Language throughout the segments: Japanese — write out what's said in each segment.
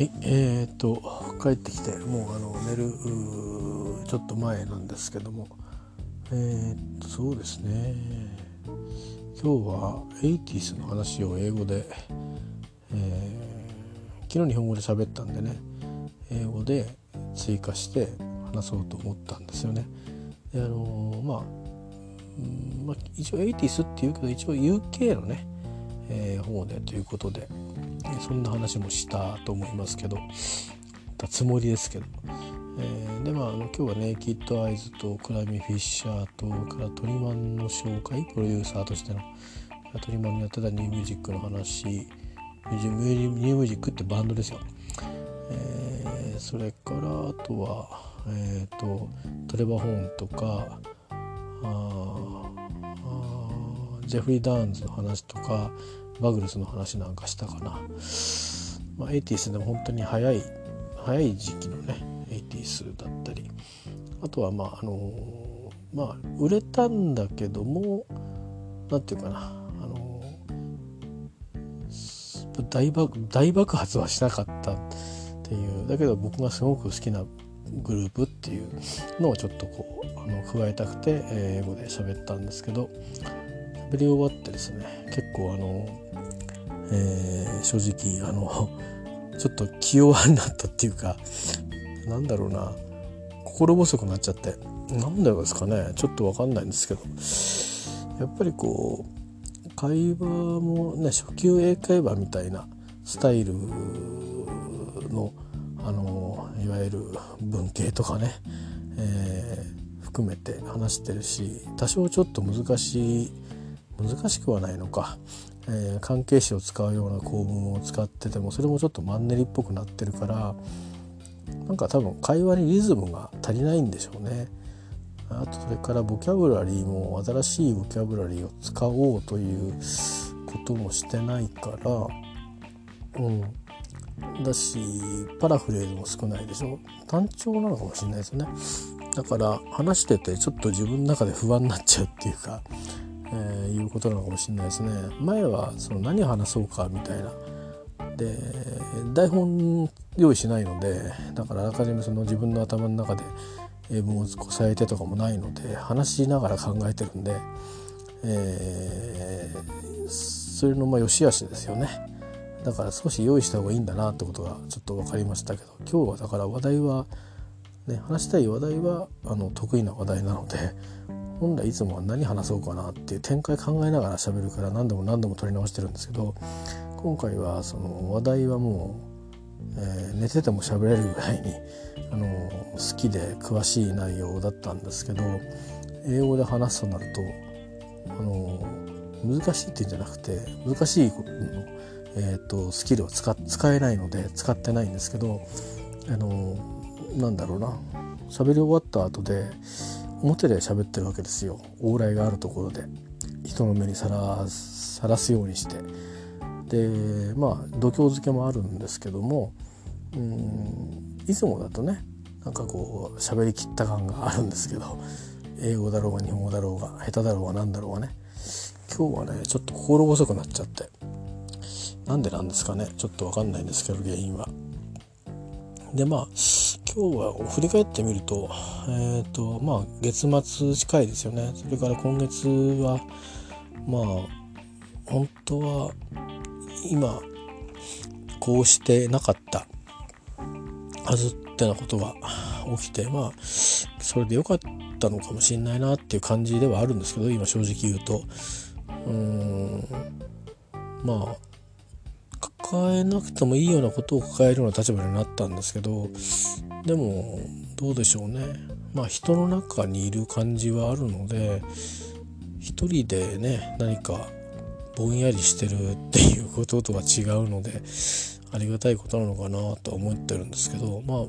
はいえー、っと帰ってきてもうあの寝るちょっと前なんですけども。えー、っとそうですね。今日は 80s の話を英語で、えー、昨日日本語で喋ったんでね。英語で追加して話そうと思ったんですよね。であのまあ、うんまあ、一応 80s っていうけど一応 UK のね、えー、方でということで。そんな話もしたと思いますけどたつもりですけど、えー、でまあ今日はねキッドアイズとクラミ・フィッシャーとからトリマンの紹介プロデューサーとしてのトリマンのやってたニューミュージックの話ニューミュージックってバンドですよ、えー、それからあとはえーと、トレバ・ホーンとかあジェフリー・ダーンズの話とかバグルスの話なんかしたかな、まあ、80s でも本当に早い早い時期のね 80s だったり。あとはまああの、まあ売れたんだけども何て言うかな。あの、大爆大爆発はしなかったっていう。だけど僕がすごく好きなグループっていうのをちょっとこうあの加えたくて英語で喋ったんですけど喋り終わってですね結構あの、えー、正直あの ちょっと気弱になったっていうかなんだろうな。心細くなっちゃって。なんでですかね。ちょっと分かんないんですけど。やっぱりこう会話もね初級英会話みたいなスタイルのあのいわゆる文系とかね、えー、含めて話してるし多少ちょっと難しい難しくはないのか、えー、関係詞を使うような構文を使っててもそれもちょっとマンネリっぽくなってるからなんか多分会話にリズムが足りないんでしょうね。あとそれからボキャブラリーも新しいボキャブラリーを使おうということもしてないから、うん、だしパラフレーズも少ないでしょ。単調なのかもしれないですよね。だから話しててちょっと自分の中で不安になっちゃうっていうか、えー、いうことなのかもしれないですね前はその何話そうかみたいなで台本用意しないのでだからあらかじめその自分の頭の中で英文をこさえてとかもないので話しながら考えてるんで、えー、それのまあ良し悪しですよね。だから少し用意した方がいいんだなってことがちょっと分かりましたけど今日はだから話題は、ね、話したい話題はあの得意な話題なので本来いつもは何話そうかなっていう展開考えながら喋るから何度も何度も撮り直してるんですけど今回はその話題はもう、えー、寝てても喋れるぐらいにあの好きで詳しい内容だったんですけど英語で話すとなるとあの難しいっていうんじゃなくて難しいえーと、スキルを使使えないので使ってないんですけどあのなんだろうな。喋り終わった後で表で喋ってるわけですよ。往来があるところで。人の目にさらすようにして。でまあ度胸付けもあるんですけどもうんいつもだとねなんかこう喋りきった感があるんですけど英語だろうが日本語だろうが下手だろうが何だろうがね。今日はねちょっと心細くなっちゃって。なんでなんですかね。ちょっとわかんないんですけど原因は。でまあ今日は振り返ってみるとえっ、ー、とまあ月末近いですよね。それから今月はまあ本当は今こうしてなかったはずってなことが起きてまあそれで良かったのかもしれないなっていう感じではあるんですけど今正直言うと。うーんまあ抱えなくてもいいようなことを抱えるような立場になったんですけどでもどうでしょうね。まあ人の中にいる感じはあるので一人でね何かぼんやりしてるっていうこととは違うのでありがたいことなのかなとは思ってるんですけどま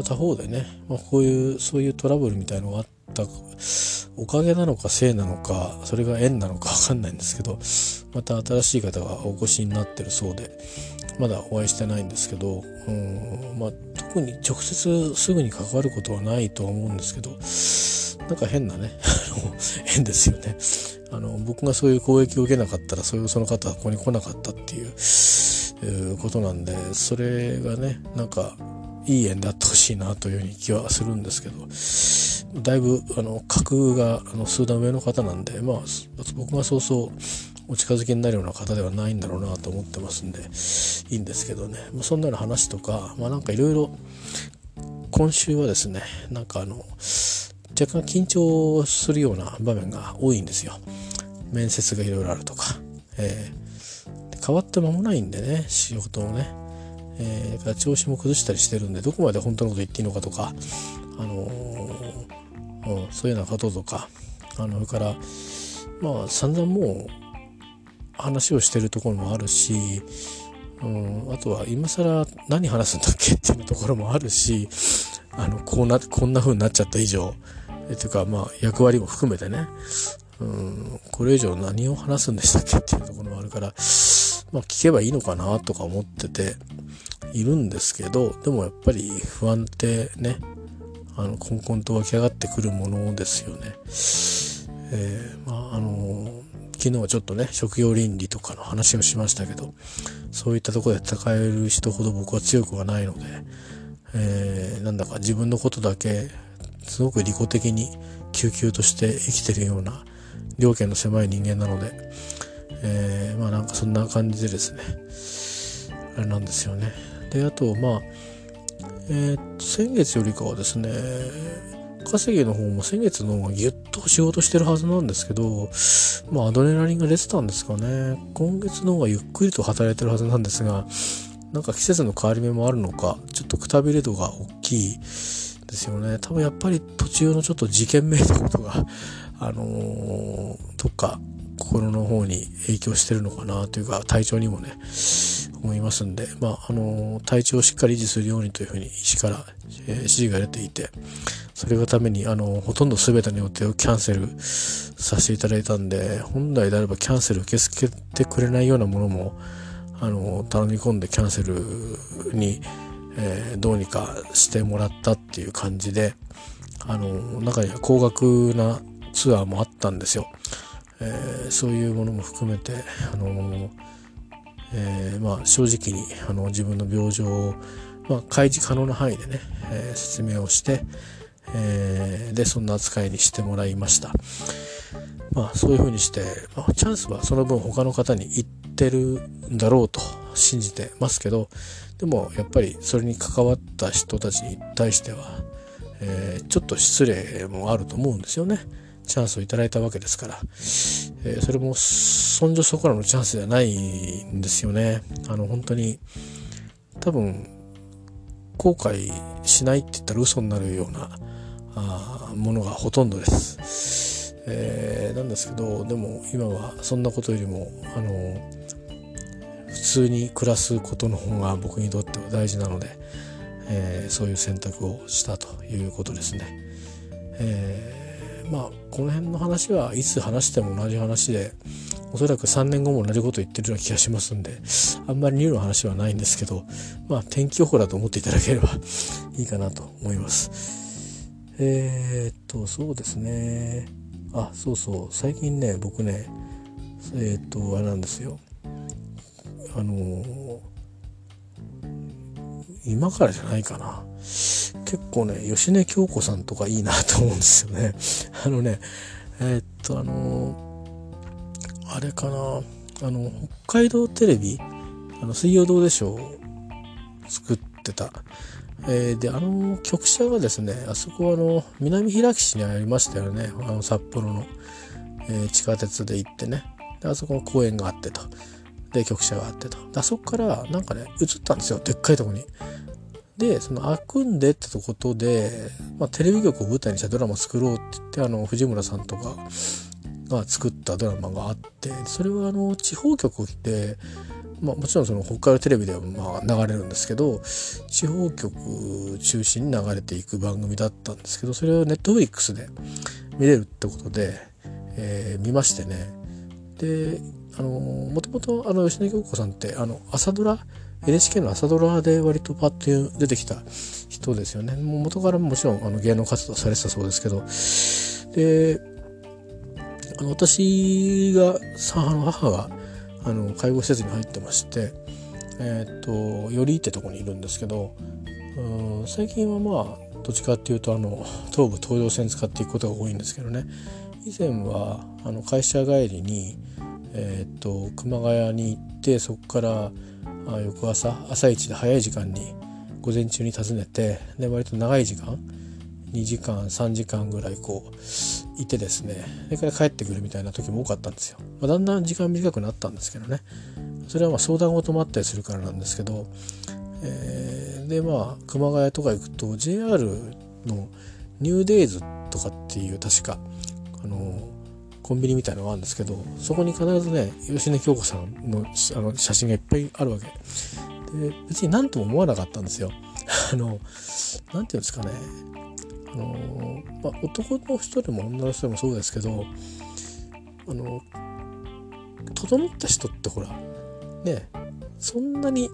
あ、他方でね、まあ、こういうそういうトラブルみたいのがあったおかげなのかせいなのかそれが縁なのか分かんないんですけどまた新しい方がお越しになってるそうでまだお会いしてないんですけどうん、まあ、特に直接すぐに関わることはないとは思うんですけどなんか変なね 変ですよね。あの僕がそういう攻撃を受けなかったらそういうその方はここに来なかったっていういうことなんでそれがねなんかいい縁であってほしいなというふうに気はするんですけどだいぶあの格があの数段上の方なんでまあ僕がそうそうお近づきになるような方ではないんだろうなと思ってますんでいいんですけどね、まあ、そんなような話とかまあなんかいろいろ今週はですねなんかあの若干緊張するような場面が多いんですよ。面接がいろいろあるとか、えー、変わって間もないんでね仕事をね。えー、調子も崩したりしてるんでどこまで本当のこと言っていいのかとか、あのー、そういうようなこととかあのそれからまあ散々もう話をしてるところもあるし、うん、あとは今更何話すんだっけっていうところもあるしあのこうなこんな風になっちゃった以上えというかまあ役割も含めてね、うん、これ以上何を話すんでしたっけっていうところもあるから、まあ、聞けばいいのかなとか思ってているんですけどでもやっぱり不安ってねあのこんこんと湧き上がってくるものですよね。えー、まああの昨日はちょっとね職業倫理とかの話をしましたけどそういったとこで戦える人ほど僕は強くはないので、えー、なんだか自分のことだけすごく利己的に救急として生きてるような両家の狭い人間なので、えー、まあなんかそんな感じでですねあれなんですよね。であとまあえー、先月よりかはですね稼ぎの方も先月の方がギュッと仕事してるはずなんですけど、まあアドレナリンが出てたんですかね。今月の方がゆっくりと働いてるはずなんですが、なんか季節の変わり目もあるのか、ちょっとくたびれ度が大きいですよね。多分やっぱり途中のちょっと事件めいたことが、あのー、どっか心の方に影響してるのかなというか、体調にもね、思いますんで、まあ、あのー、体調をしっかり維持するようにというふうに医師から、えー、指示が出ていて、それがために、あの、ほとんど全ての予定をキャンセルさせていただいたんで、本来であればキャンセル受け付けてくれないようなものも、あの、頼み込んでキャンセルに、えー、どうにかしてもらったっていう感じで、あの、中には高額なツアーもあったんですよ。えー、そういうものも含めて、あの、えー、まあ、正直にあの自分の病状を、まあ、開示可能な範囲でね、えー、説明をして、えー、でそんな扱いにしてもらいました。まあそういうふうにして、まあ、チャンスはその分他の方に言ってるんだろうと信じてますけどでもやっぱりそれに関わった人たちに対しては、えー、ちょっと失礼もあると思うんですよね。チャンスをいただいたわけですから、えー、それもそんじょそこらのチャンスではないんですよね。あの本当に多分後悔しないって言ったら嘘になるようなあものがほとんどです。えー、なんですけどでも今はそんなことよりもあの普通に暮らすことの方が僕にとっては大事なので、えー、そういう選択をしたということですね。えー、まあこの辺の話はいつ話しても同じ話でおそらく3年後も同じこと言ってるような気がしますんであんまりニューの話はないんですけどまあ天気予報だと思っていただければいいかなと思います。えー、っと、そうですね。あ、そうそう。最近ね、僕ね、えー、っと、あれなんですよ。あのー、今からじゃないかな。結構ね、吉根京子さんとかいいなと思うんですよね。あのね、えー、っと、あのあれかな。あの、北海道テレビ、あの、水曜どうでしょう作ってた。えー、で、あの局舎がですね、あそこはあの、南平岸にありましたよね。あの、札幌の、えー、地下鉄で行ってね。で、あそこの公園があってと。で、局舎があってと。あそこからなんかね、映ったんですよ。でっかいとこに。で、その、開くんでってことで、まあ、テレビ局を舞台にしたドラマ作ろうって言って、あの、藤村さんとかが作ったドラマがあって、それはあの、地方局で、まあ、もちろんその北海道テレビではまあ流れるんですけど地方局中心に流れていく番組だったんですけどそれをネットフリックスで見れるってことで、えー、見ましてねであのもともとあの吉根京子さんってあの朝ドラ NHK の朝ドラで割とパッと出てきた人ですよね。もう元からもちろんあの芸能活動されてたそうですけどであの私が母の母があの介護施設に入ってましてえー、っと寄居ってとこにいるんですけどうん最近はまあどっちかっていうとあの東武東上線使っていくことが多いんですけどね。以前はあの会社帰りに、えー、っと熊谷に行ってそこからあ翌朝朝一で早い時間に午前中に訪ねてで割と長い時間2時間3時間ぐらいこういてですねそれから帰ってくるみたいな時も多かったんですよ、まあ、だんだん時間短くなったんですけどね。それはまあ相談事もあったりするからなんですけど、えー、でまあ熊谷とか行くと JR のニューデイズとかっていう確かあのコンビニみたいのがあるんですけどそこに必ずね吉根京子さんのあの写真がいっぱいあるわけ。で別に何とも思わなかったんですよ。あの何て言うんですかね。の、まあ、男の人でも女の人でもそうですけどあの整った人ってほらねそんなにっ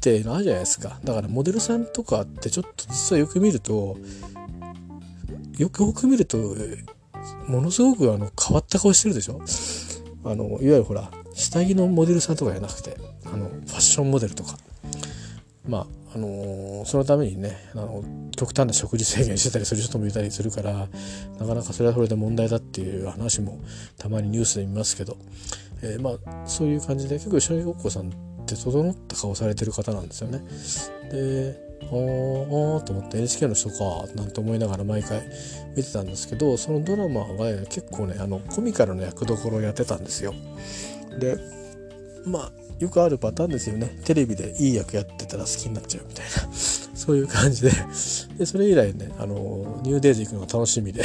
てのあるじゃないですか。だからモデルさんとかってちょっと実はよく見るとよくよく見るとものすごくあの変わった顔してるでしょ。あのいわゆるほら下着のモデルさんとかじゃなくてあのファッションモデルとか。まああのー、そのためにねあの極端な食事制限してたりする人もいたりするからなかなかそれはそれで問題だっていう話もたまにニュースで見ますけど、えー、まあそういう感じで結構吉野ごっこさんって整った顔されてる方なんですよね。であーと思って NHK の人かなんて思いながら毎回見てたんですけどそのドラマは結構ねあのコミカルな役どころをやってたんですよ。でまあよくあるパターンですよね。テレビでいい役やってたら好きになっちゃうみたいな。そういう感じで。でそれ以来ねあのニューデイズ行くのが楽しみで。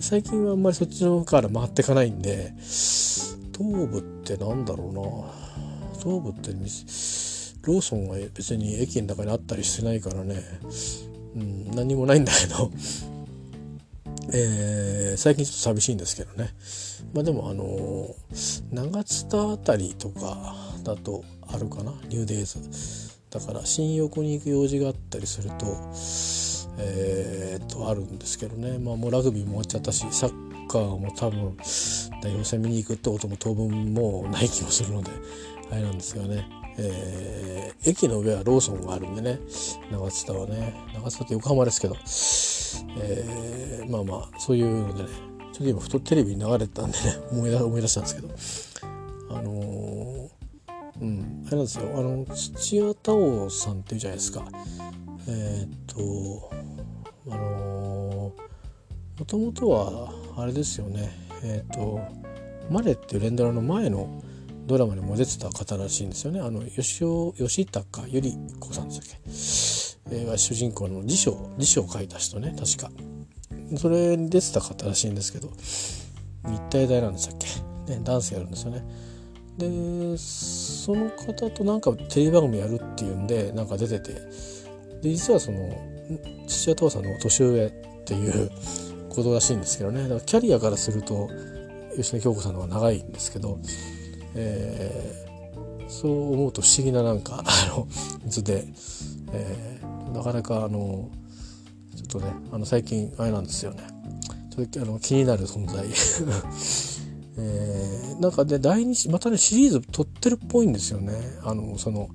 最近はあんまりそっちの方から回ってかないんで東部ってなんだろうな。東部ってローソンは別に駅の中にあったりしてないからね、うん、何もないんだけど。えー、最近ちょっと寂しいんですけどね。まあでもあの、長津田あたりとかだとあるかな？ニューデイズだから新横に行く用事があったりするとえー、っとあるんですけどね。まあもうラグビーも終わっちゃったしサッカーも多分代表戦見に行くってことも当分もうない気もするのであれなんですがね。えー、駅の上はローソンがあるんでね。長津田はね。長津田って横浜ですけど、えー、まあまあそういうのでね。ちょっと今ふとテレビに流れてたんでね 思い出したんですけど。あのー、うんあれなんですよ。あの土屋太鳳さんっていうじゃないですか。えー、っとあのもともとはあれですよね。えっとマレっていう連ドラの前のドラマにも出てた方らしいんですよね。あの吉尾吉高由里子さんでしたっけ、えー、主人公の辞書辞書を書いた人ね確か。それに出てた方らしいんですけど日体大なんでしたっけ、ね、ダンスやるんですよね。でその方となんかテレビ番組やるっていうんでなんか出てて。で実はその土屋父さんの年上っていう ことらしいんですけどね。だからキャリアからすると吉野京子さんの方が長いんですけどえー、そう思うと不思議ななんかあの 図で、えー、なかなかあのとねあの最近あれなんですよね。ちょっとあの気になる存在。えー、なんかね第2またねシリーズ撮ってるっぽいんですよね。あのその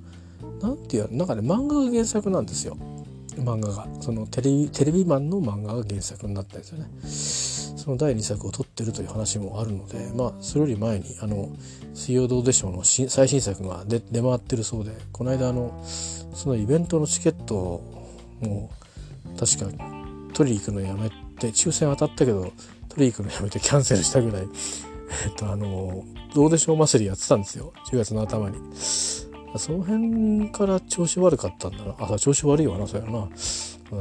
なんていうなんかね漫画が原作なんですよ。漫画が。そのテレビテレビマンの漫画が原作になったんですよね。その第2作を撮ってるという話もあるのでまあそれより前にあの水曜どうでしょうの最新作が出回ってるそうでこの間あのそのイベントのチケットをも確か取りに行くのやめて抽選当たったけど取りに行くのやめてキャンセルしたぐらい えっとあのどうでしょう祭りやってたんですよ10月の頭に。その辺から調子悪かったんだな。あ、調子悪いわな、そうやな。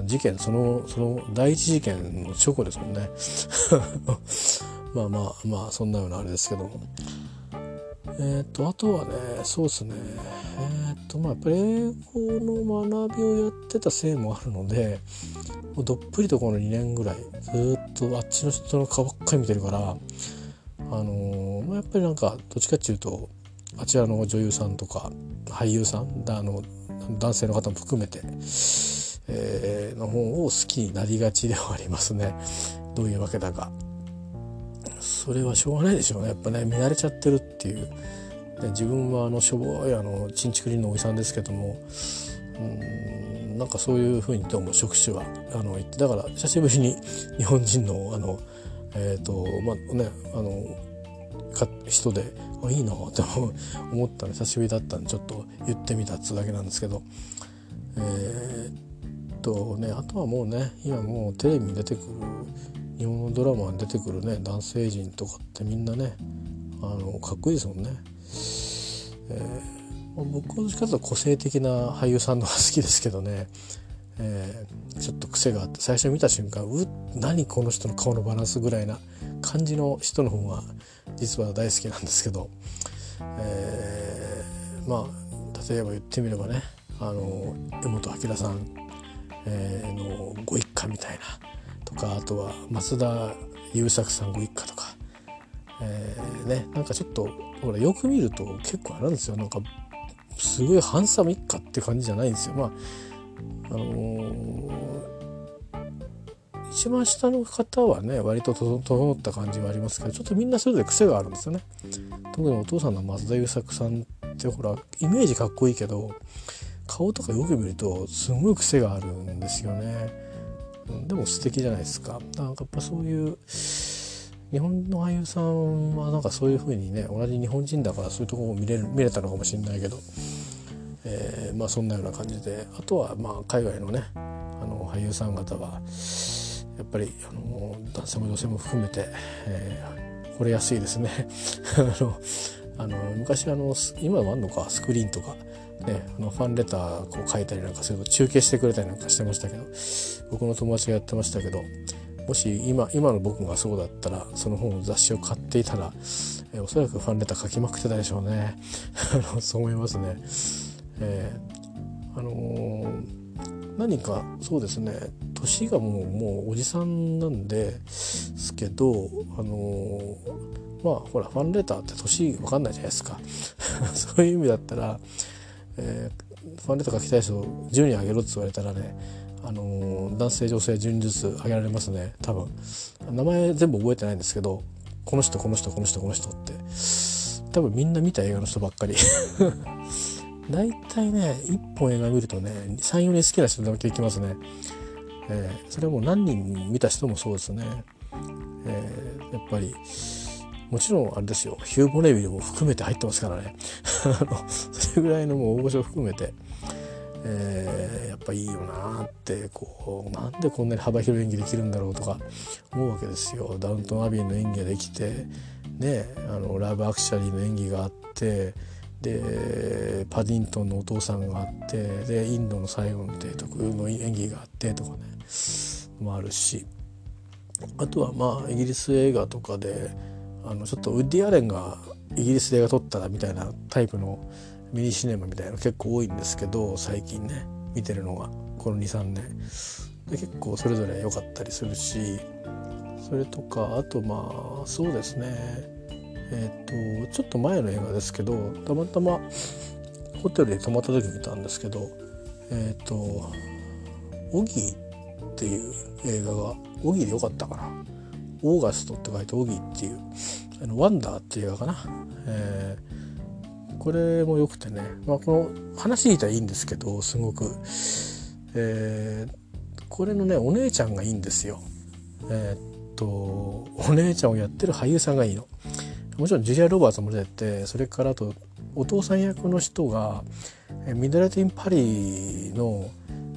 事件、その、その第一事件の直後ですもんね。まあまあまあ、そんなようなあれですけども。えっ、ー、と、あとはね、そうですね。えっ、ー、と、まあ、やっぱり英語の学びをやってたせいもあるので、もうどっぷりとこの2年ぐらい、ずっとあっちの人の顔ばっかり見てるから、あのー、まあ、やっぱりなんか、どっちかっていうと、あちらの女優さんとか、俳優さん、あの、男性の方も含めて、えー、の方を好きになりがちではありますね。どういうわけだか。それはしょうがないでしょうね。やっぱね見慣れちゃってるっていう。で自分はあのしょぼいあのちんちくりんのおじさんですけどもうんなんかそういうふうにどうも職種はあの言ってだから久しぶりに日本人のあのえっ、ー、とまあねあの人であいいなって思ったの久しぶりだったんでちょっと言ってみたっつうだけなんですけど。えー、っとねあとはもうね今もうテレビに出てくる日本のドラマに出てくるね男性陣とかってみんなねあのかっこいいですもんね。えー、僕はどっかと個性的な俳優さんの方が好きですけどね、えー、ちょっと癖があって最初見た瞬間う何この人の顔のバランスぐらいな感じの人の方が実は大好きなんですけど、えー、まあ例えば言ってみればねあの江本明さん、えー、のご一家みたいなとかあとは松田優作さんご一家とか、えー、ねなんかちょっとほらよく見ると結構あれなんですよなんかすごいハンサム一家って感じじゃないんですよ。まああのー、一番下の方はね割と整った感じはありますけどちょっとみんなそれぞれ癖があるんですよね。特にお父さんの松田優作さんってほらイメージかっこいいけど顔とかよく見るとすごい癖があるんですよね。でも素敵じゃないですか。なんかやっぱそういう日本の俳優さんはなんかそういう風にね同じ日本人だからそういうところも見れる見れたのかもしれないけど、えー、まあそんなような感じであとはまあ海外のねあの俳優さん方はやっぱりあの男性も女性も含めて、えー、惚れやすいですね。あのあの昔あの今もあんのか？スクリーンとか。ね、あのファンレターこう書いたりなんかすると中継してくれたりなんかしてましたけど僕の友達がやってましたけどもし今今の僕がそうだったらその本を雑誌を買っていたら、え、おそらくファンレター書きまくってたでしょうね。そう思いますね。えー、あのー、何かそうですね。年がもうもうおじさんなんですけどあのまあほらファンレターって年分かんないじゃないですか。そういう意味だったらえー、ファンレター書きたい人10人あげろって言われたらね、あのー、男性女性10人ずつあげられますね。多分。名前全部覚えてないんですけどこの人この人この人この人って。多分みんな見た映画の人ばっかり。大体ね1本映画見るとね34人好きな人だけ行きますね、えー、それはもう何人見た人もそうですね、えー、やっぱりもちろんあれですよ。ヒュー・ボネビルも含めて入ってますからね。それぐらいのもう大御所含めて、えー、やっぱいいよなってこうなんでこんなに幅広い演技できるんだろうとか思うわけですよ。ダウントン・アビーの演技ができてねあのラブ・アクシャリーの演技があってでパディントンのお父さんがあってでインドのサイゴン提督の演技があってとかねもあるし。あとはまあイギリス映画とかであのちょっとウッディ・アレンがイギリスで映画撮ったらみたいなタイプのミニシネマみたいなの結構多いんですけど最近ね見てるのがこの23年。で結構それぞれ良かったりするしそれとかあとまあそうですね。えっ、ー、とちょっと前の映画ですけどたまたまホテルで泊まった時見たんですけどえっ、ー、と「オギー」っていう映画が「オギー」でよかったかな。オーガストって書いてオギーっていうあのワンダーっていう映画かな、えー、これもよくてね、まあ、この話自体いいんですけどすごく、えー、これのねお姉ちゃんがいいんですよ。えー、っとお姉ちゃんをやってる俳優さんがいいの。もちろんジュリア・ロバーツも出ててそれからあとお父さん役の人がミドレティン・パリの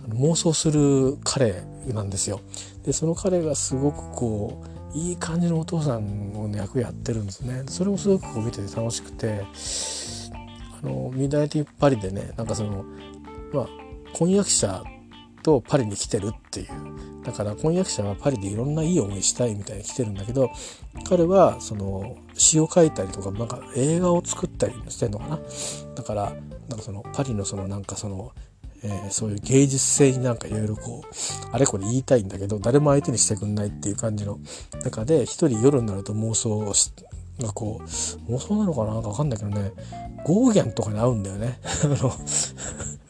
妄想する彼なんですよ。でその彼がすごくこういい感じのお父さんの役やってるんですね。それもすごく見てて楽しくて。あのミダイティパリでねなんかそのまあ婚約者とパリに来てるっていう。だから婚約者はパリでいろんないい思いしたいみたいに来てるんだけど彼はその詩を書いたりとかなんか映画を作ったりしてんのかな。だからなんかそのパリのそのなんかそのえー、そういう芸術性になんかいろいろこうあれこれ言いたいんだけど誰も相手にしてくんないっていう感じの中で一人夜になると妄想をがこう妄想なのかななんか分かんないけどね。ゴーギャンとかに合うんだよね。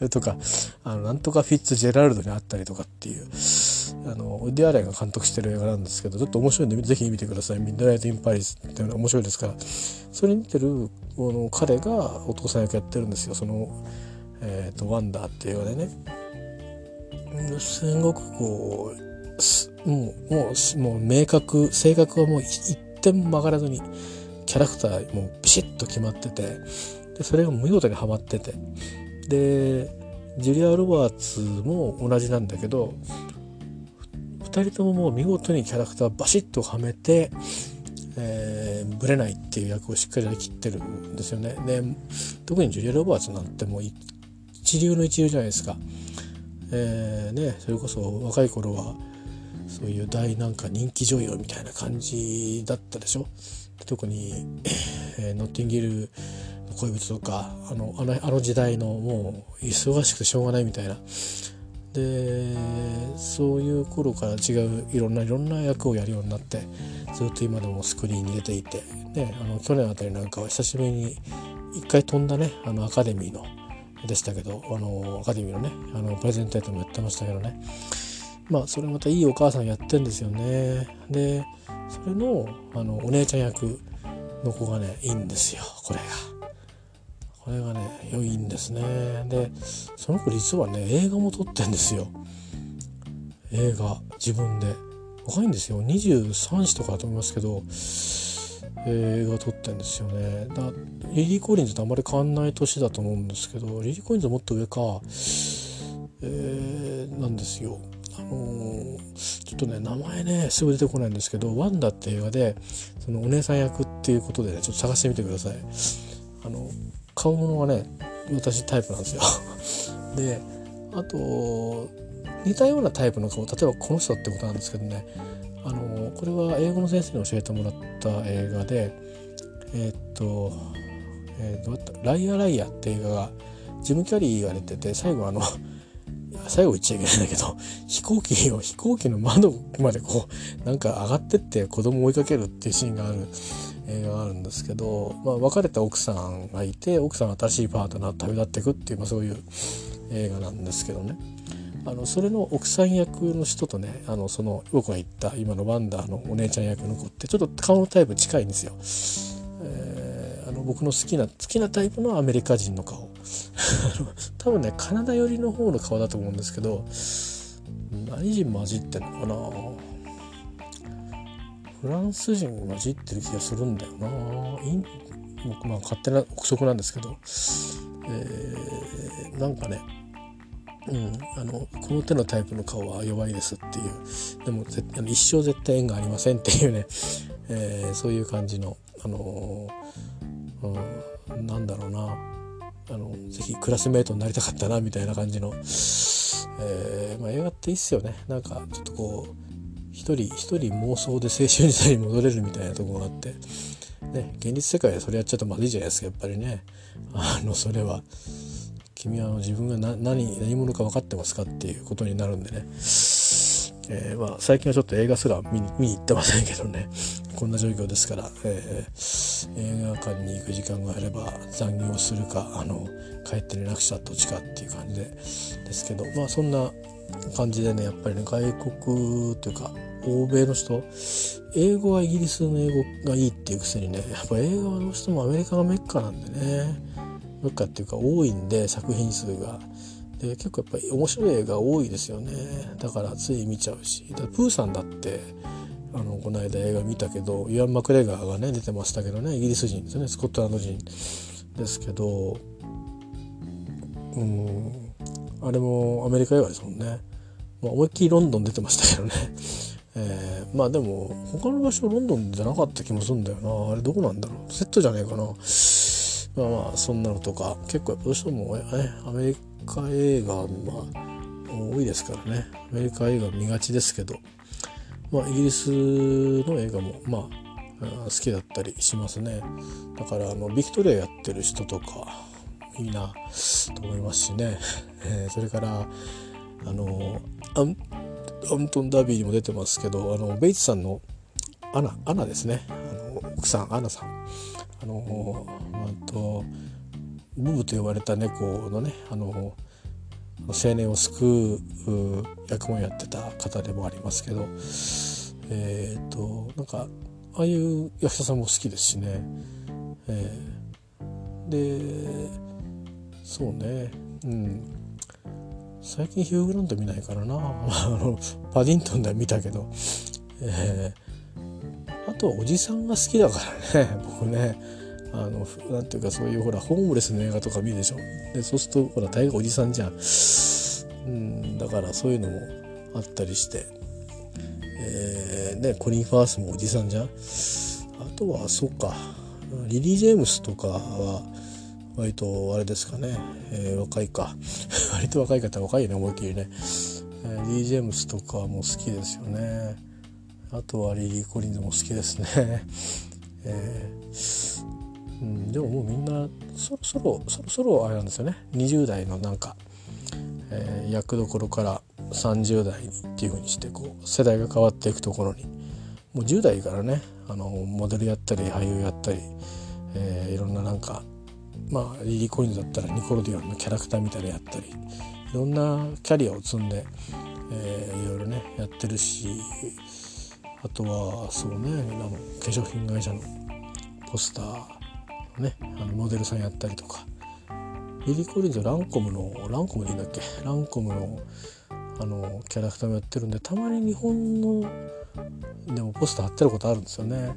あのとかあのなんとかフィッツジェラルドに会ったりとかっていう。あのウディアレンが監督してる映画なんですけどちょっと面白いんでぜひ見てください「ミッドナイト・イン・パリス」っていうのは面白いですから。それに似てるこの彼がお父さん役やってるんですよ。その、えーと「ワンダー」っていう映画でねすごくこうもうもうもう明確性格はもう一点も曲がらずにキャラクターもビシッと決まっててでそれが見事にはまっててでジュリア・ロバーツも同じなんだけど2人とももう見事にキャラクターバシッとはめて、えー、ブレないっていう役をしっかりやりきってるんですよね。で特にジュリア・ロバーツなんてもう一流の一流じゃないですか。えー、ね、それこそ若い頃はそういう大なんか人気女優みたいな感じだったでしょ特に、えー、ノッティンギルの恋人とかあのあのあの時代のもう忙しくてしょうがないみたいなでそういう頃から違ういろんないろんな役をやるようになってずっと今でもスクリーンに出ていて、ね、あの去年あたりなんかは久しぶりに一回飛んだねあのアカデミーのでしたけどあのアカデミーのねあのプレゼンテートもやってましたけどね。まあそれまたいいお母さんやってんですよね。でそれのあのお姉ちゃん役の子がねいいんですよ。これが。これがね良いんですね。でその子実はね映画も撮ってんですよ。映画自分で。若いんですよ。23歳とかだと思いますけど映画撮ってんですよね。だリリー・コリンズとあんまり変わんない年だと思うんですけどリリー・コリンズはもっと上かえー、なんですよ。あのー、ちょっとね名前ねすぐ出てこないんですけど「ワンダ」って映画でそのお姉さん役っていうことでねちょっと探してみてください。あの顔物がね私タイプなんですよ。であと似たようなタイプの顔例えばこの人ってことなんですけどね。あのこれは英語の先生に教えてもらった映画でえー、っと、えー、どうやったライアライアって映画がジム・キャリーが出てて最後あの 最後言っちゃいけないんだけど飛行機を飛行機の窓までこうなんか上がってって子供を追いかけるっていうシーンがある映画があるんですけど、まあ、別れた奥さんがいて奥さんが新しいパートナーと旅立っていくっていう、まあ、そういう映画なんですけどね。あのそれの奥さん役の人とねあのその僕が言った今のワンダーのお姉ちゃん役の子ってちょっと顔のタイプ近いんですよ。えー、あの僕の好きな好きなタイプのアメリカ人の顔。多分ねカナダ寄りの方の顔だと思うんですけど何人混じってんのかな。フランス人混じってる気がするんだよな。僕まあ勝手な憶測なんですけど、えー、なんかねうん、あのこの手のタイプの顔は弱いですっていう。でもあの一生絶対縁がありませんっていうね、えー、そういう感じの、あのー、うん、なんだろうな。あのぜひクラスメートになりたかったなみたいな感じの、えーまあ、映画っていいっすよね。なんかちょっとこう一人一人妄想で青春時代に戻れるみたいなとこがあって、ね、現実世界でそれやっちゃうとまずいじゃないですかやっぱりね。あのそれは。君は自分が何何者か分かってますかっていうことになるんでね、えー、まあ、最近はちょっと映画すら見に行ってませんけどね。こんな状況ですから、えー、映画館に行く時間があれば残業するかあの帰って寝なくちゃどっちかっていう感じでですけどまあそんな感じでねやっぱりね外国というか欧米の人英語はイギリスの英語がいいっていうくせにねやっぱ映画はどうしてもアメリカがメッカなんでね。メッカっていうか多いんで作品数が。で結構やっぱり面白い映画多いですよね。だからつい見ちゃうし。だプーさんだってあのこの間映画見たけどイアン・マクレガーがね出てましたけどね。イギリス人ですね。スコットランド人ですけど。うん。あれもアメリカ映画ですもんね、まあ、思いっきりロンドン出てましたけどね。えー、まあでも他の場所ロンドンじゃなかった気もするんだよな。あれどこなんだろう。セットじゃねえかな。まあまあそんなのとか結構やっぱどうしても、ね、アメリカ映画は多いですからね。アメリカ映画見がちですけど、まあ、イギリスの映画もまあ好きだったりしますね。だからあのビクトリアやってる人とかいいなと思いますしね、えー、それからあのアントン・ダービーにも出てますけどあのベイツさんのアナアナですね。あの奥さんアナさん。あのあとブブと呼ばれた猫のねあの青年を救う役もやってた方でもありますけどえっ、となんかああいう役者さんも好きですしね、えー、でそうね。うん。最近ヒュー・グラント見ないからな。パディントンでは見たけど、えー、あとはおじさんが好きだからね。僕ねあのなんていうかそういうほらホームレスの映画とか見るでしょ。でそうするとほら大概おじさんじゃん、うん、だからそういうのもあったりして、えー、ねコリン・ファースもおじさんじゃん。あとはそうか。リリー・ジェームスとかは割とあれですかね、えー、若いか。割と若い方若いよね思いっきりね、えー、リリー・ジェームスとかも好きですよね。あとはリリー・コリンズも好きですね。えーうん、でももうみんなそろそろそろそろあれなんですよね。20代のなんか、えー、役どころから30代にっていうふうにしてこう世代が変わっていくところに。もう10代からねあのモデルやったり俳優やったり、えー、いろんななんかまあリリー・コインズだったらニコロディオンのキャラクターみたいなやったりいろんなキャリアを積んで、えー、いろいろねやってるしあとはそうねあの化粧品会社のポスターのねあのモデルさんやったりとか。リリ・コリンズランコムのランコムでいいんだっけ？ランコムのあのキャラクターもやってるんでたまに日本のでもポスター貼ってることあるんですよね、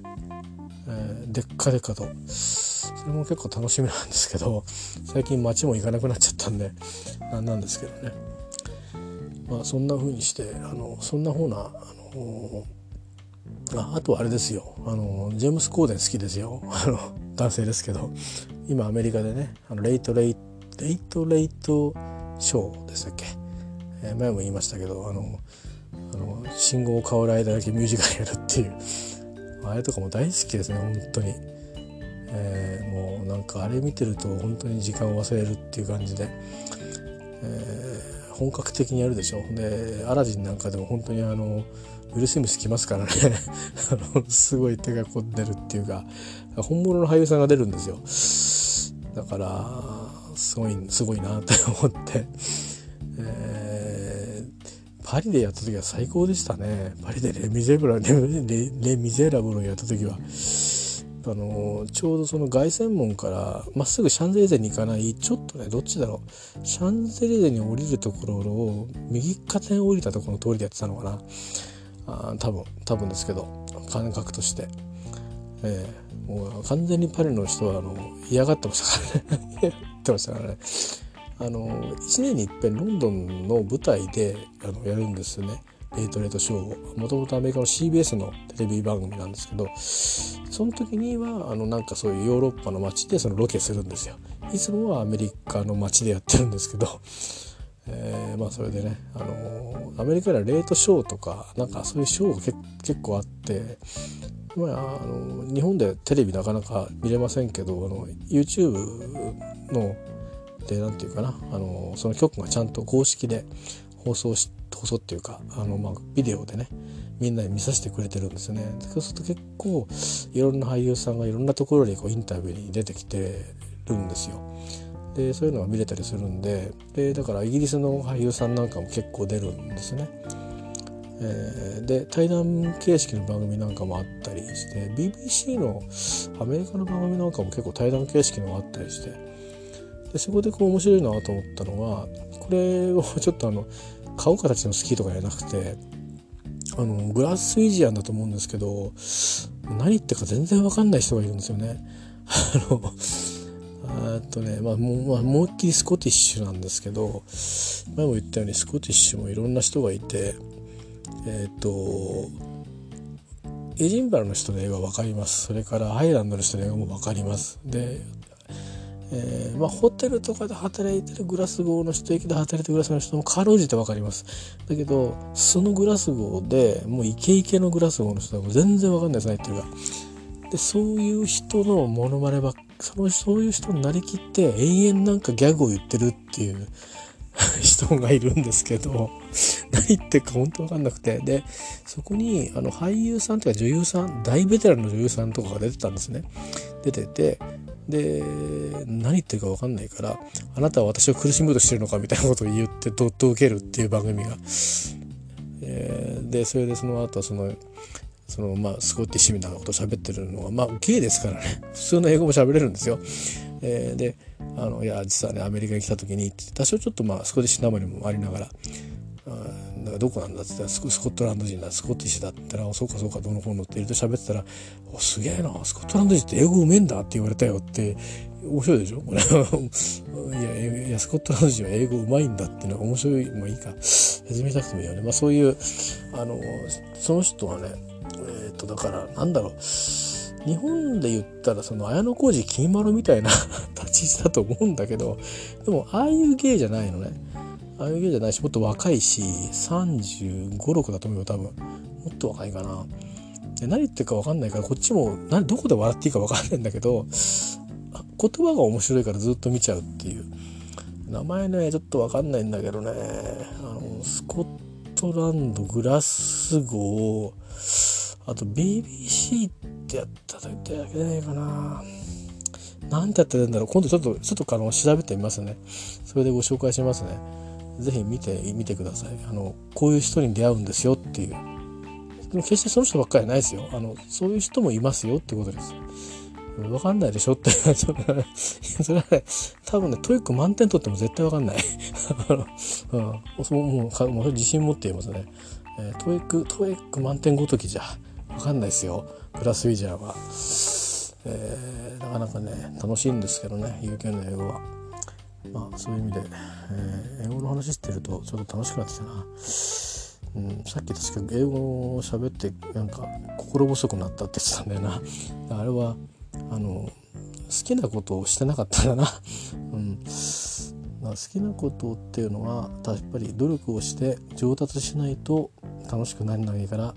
えー、でっかでっかと。それも結構楽しみなんですけど最近街も行かなくなっちゃったんでなんなんですけどね。まあそんな風にしてあのそんな方なあのああとはあれですよ。あのジェームス・コーデン好きですよ。あの男性ですけど。今アメリカでねあのレイトレイレイトレイトショーでしたっけ、えー、前も言いましたけどあのあの信号を変わる間だけミュージカルやるっていう。あれとかも大好きですね本当に、えー、もうなんかあれ見てると本当に時間を忘れるっていう感じで、えー、本格的にやるでしょ。でアラジンなんかでも本当にあのウル・スミス来ますからね。すごい手が込んでるっていうか本物の俳優さんが出るんですよ。だからすごいすごいなって思って、えー、パリでやった時は最高でしたね。パリでレ・ミゼブラレレミゼラブルをやった時は。あのちょうどその凱旋門からまっすぐシャンゼリゼに行かないちょっとねどっちだろう。シャンゼリゼに降りるところを右肩に降りたところの通りでやってたのかな。あ多分多分ですけど感覚として、えー、もう完全にパリの人はあの嫌がってましたからね。嫌がってましたからね。あの1年にいっぺんロンドンの舞台であのやるんですよね。レートレートショーを。もともとアメリカの CBS のテレビ番組なんですけどその時にはあのなんかそういうヨーロッパの街でそのロケするんですよ。いつもはアメリカの街でやってるんですけどえー、まあそれでね、あのー、アメリカではレートショーとかなんかそういうショーが結構あって、まあ、あの日本でテレビなかなか見れませんけどあの YouTube のでなんていうかな、あのその局がちゃんと公式で放送し放送っていうかあの、まあ、ビデオでねみんなに見させてくれてるんですよね。そうすると結構いろんな俳優さんがいろんなところにこうインタビューに出てきてるんですよ。でそういうのが見れたりするんででだからイギリスの俳優さんなんかも結構出るんですね。えー、で対談形式の番組なんかもあったりして BBC のアメリカの番組なんかも結構対談形式のがあったりしてでそこでこう面白いなと思ったのはこれをちょっとあの顔形のスキーとかじゃなくてあのグラスイジアンだと思うんですけど何言ってか全然わかんない人がいるんですよね。あのえっとね、まあ、もう、まあ、思いっきりスコティッシュなんですけど、前も言ったようにスコティッシュもいろんな人がいて、えっ、と、エジンバラの人の映画分かります？それからハイランドの人の映画も分かります。で、えー、まあ、ホテルとかで働いてるグラスゴーの人駅で働いてるグラスゴーの人もかろうじて分かりますだけどそのグラスゴーでもうイケイケのグラスゴーの人はもう全然分かんないですねっていうかでそういう人のモノマネばっそのそういう人になりきって永遠なんかギャグを言ってるっていう 人がいるんですけど 何言ってるか本当わかんなくて。でそこにあの俳優さんというか女優さん大ベテランの女優さんとかが出てたんですね。出ててで何言ってるか分かんないからあなたは私を苦しむとしてるのかみたいなことを言ってどっと受けるっていう番組が、え、でそれでその後そのそのまあスコッティッシュみたいなこと喋ってるのはまあゲイですからね。普通の英語も喋れるんですよ。えー、であのいや実はねアメリカに来た時に多少ちょっとまあスコティッシュなまりもありながらあだからどこなんだって言ったらスコットランド人だスコッティッシュだったらそうかそうかどの本のって言うと喋ってたら「おすげえなスコットランド人って英語うめえんだ」って言われたよって面白いでしょ？こ れいやいやスコットランド人は英語うまいんだっていうのは面白いもういいか。始めたくてもいいよね、まあ、そういうあのその人はねえっ、ー、とだからなんだろう。日本で言ったらその綾小路金丸みたいな 立ち位置だと思うんだけどでもああいう芸じゃないのね。ああいう芸じゃないしもっと若いし3 5 6だと思うよ多分。もっと若いかな。で何言ってるか分かんないからこっちも何どこで笑っていいか分かんないんだけど言葉が面白いからずっと見ちゃうっていう。名前ねちょっと分かんないんだけどね。あのスコットランドグラスゴー。あと BBC ってやったと言ってだけじゃないかな。なんてやってるんだろう。今度ちょっとちょっとあの調べてみますね。それでご紹介しますね。是非見てみてください。あのこういう人に出会うんですよっていう。でも決してその人ばっかりないですよ。あのそういう人もいますよってことです。わかんないでしょって。それはね、多分ね、 TOEIC満点取っても絶対わかんない。うん、もう、もう自信持って言いますね。えー、 TOEIC、TOEIC満点ごときじゃ、わかんないですよ。 Glaswegian は。えー、なかなかね、楽しいんですけどね、UK の英語は。まあ、そういう意味で、えー、英語の話してるとちょっと楽しくなってきたな。うん、さっき確か英語を喋ってなんか心細くなったって言ってたんだよな。あれはあの好きなことをしてなかったんだな、うん、好きなことっていうのはやっぱり努力をして上達しないと楽しくならないから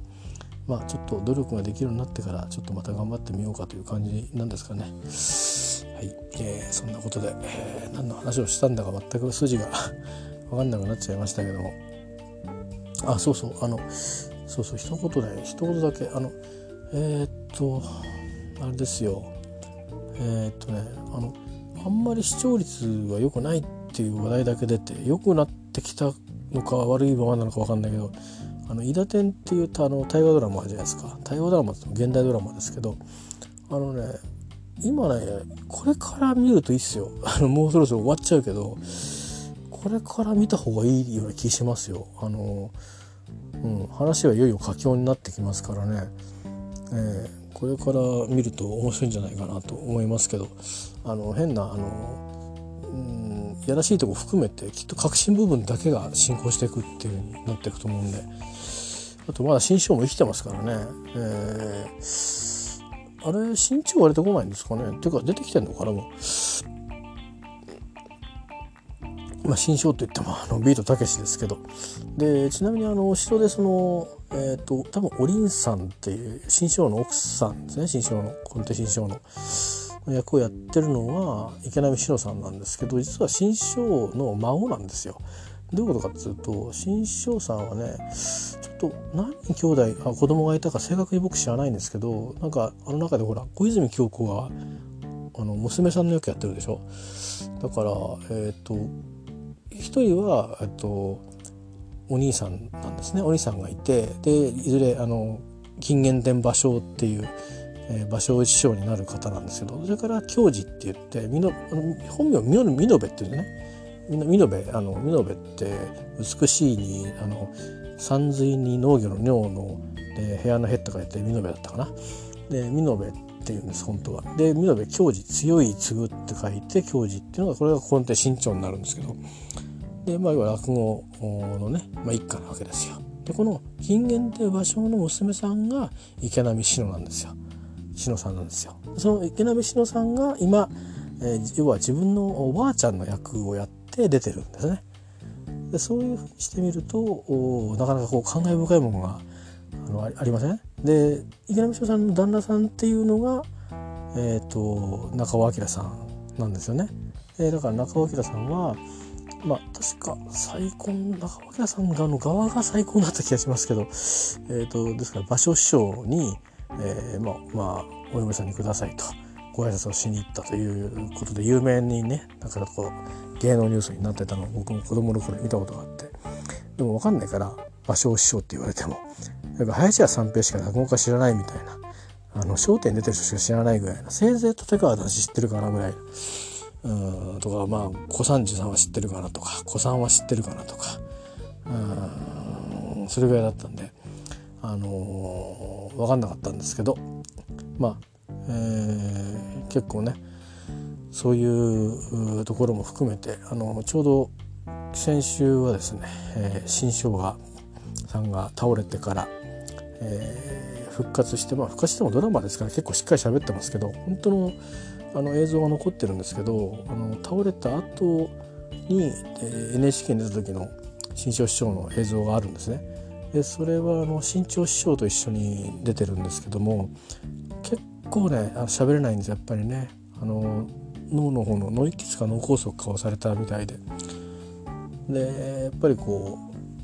まあちょっと努力ができるようになってからちょっとまた頑張ってみようかという感じなんですかね。はい、えー、そんなことで、えー、何の話をしたんだか全く筋が 分かんなくなっちゃいましたけども。あそうそう。あのそうそう。一言ね一言だけ。あのえー、っとあれですよ。えー、っとねあのあんまり視聴率が良くないっていう話題だけ出て良くなってきたのか悪いままなのか分かんないけど「あの伊田天」っていうあの大河ドラマじゃないですか。大河ドラマって現代ドラマですけどあのね今ねこれから見るといいっすよ。あのもうそろそろ終わっちゃうけどこれから見た方がいいような気しますよ。あの、うん、話はいよいよ佳境になってきますからね、えーこれから見ると面白いんじゃないかなと思いますけどあの変なあのうんやらしいとこ含めてきっと核心部分だけが進行していくっていう風になっていくと思うんであとまだ新章も生きてますからね、えー、あれ新章割れてこないんですかねっていうか出てきてんのかなもう。まあ、新章といってもあのビートたけしですけどでちなみにあの後ろでそのえっ、ー、と多分おりんさんっていう新章の奥さんですね新章のコンテ新章の役をやってるのは池波志乃さんなんですけど実は新章の孫なんですよ。どういうことかっていうと新章さんはねちょっと何人兄弟あ子供がいたか正確に僕知らないんですけどなんかあの中でほら小泉京子があの娘さんの役やってるでしょ？だからえっ、ー、と一人は、えっと、お兄さんなんですね。お兄さんがいてでいずれあの金元天芭蕉っていう、えー、芭蕉師匠になる方なんですけどそれから教授って言ってみのあの本名みのみのべっていうね。みのべあのみのべって美しいにあの山水に農業の尿ので部屋のへった書いてみのべだったかな。でみのべっていうんです本当は。でみのべ教授強い継ぐって書いて教授っていうのがこれがここで身長になるんですけどでまあ要は落語のね、まあ、一家なわけですよ。でこの金言っていう芭蕉の娘さんが池波志乃なんですよ。志乃さんなんですよ。その池波志乃さんが今、えー、要は自分のおばあちゃんの役をやって出てるんですね。でそういうふうにしてみるとなかなかこう感慨深いものがあのありません？で池波志乃さんの旦那さんっていうのが、えーと、中尾明さんなんですよね。えー、だから中尾明さんはまあ確か再婚中尾明さんがの側が再婚だった気がしますけど、えーと、ですから芭蕉師匠に、えー、まあ、まあ、お嫁さんにくださいとご挨拶をしに行ったということで有名にねだからこう芸能ニュースになってたのを僕も子供の頃見たことがあってでも分かんないから芭蕉師匠って言われてもなんか林家三平しか落語家知らないみたいな「あの笑点」出てる人しか知らないぐらいなせいぜい立川談志知ってるかなぐらいうんとかまあ小三治さんは知ってるかなとか小さんは知ってるかなとかうんそれぐらいだったんであのー、分かんなかったんですけどまあ、えー、結構ねそういうところも含めてあのちょうど先週はですね、えー、新生姜さんが倒れてから、えー、復活してまあ復活してもドラマですから結構しっかり喋ってますけど本当のあの映像が残ってるんですけどあの倒れた後に、えー、NHK に出た時の新潮師匠の映像があるんですね。でそれはあの新潮師匠と一緒に出てるんですけども結構ね喋れないんですやっぱりね。あの脳の方の脳一血か脳梗塞かをされたみたいで。でやっぱりこ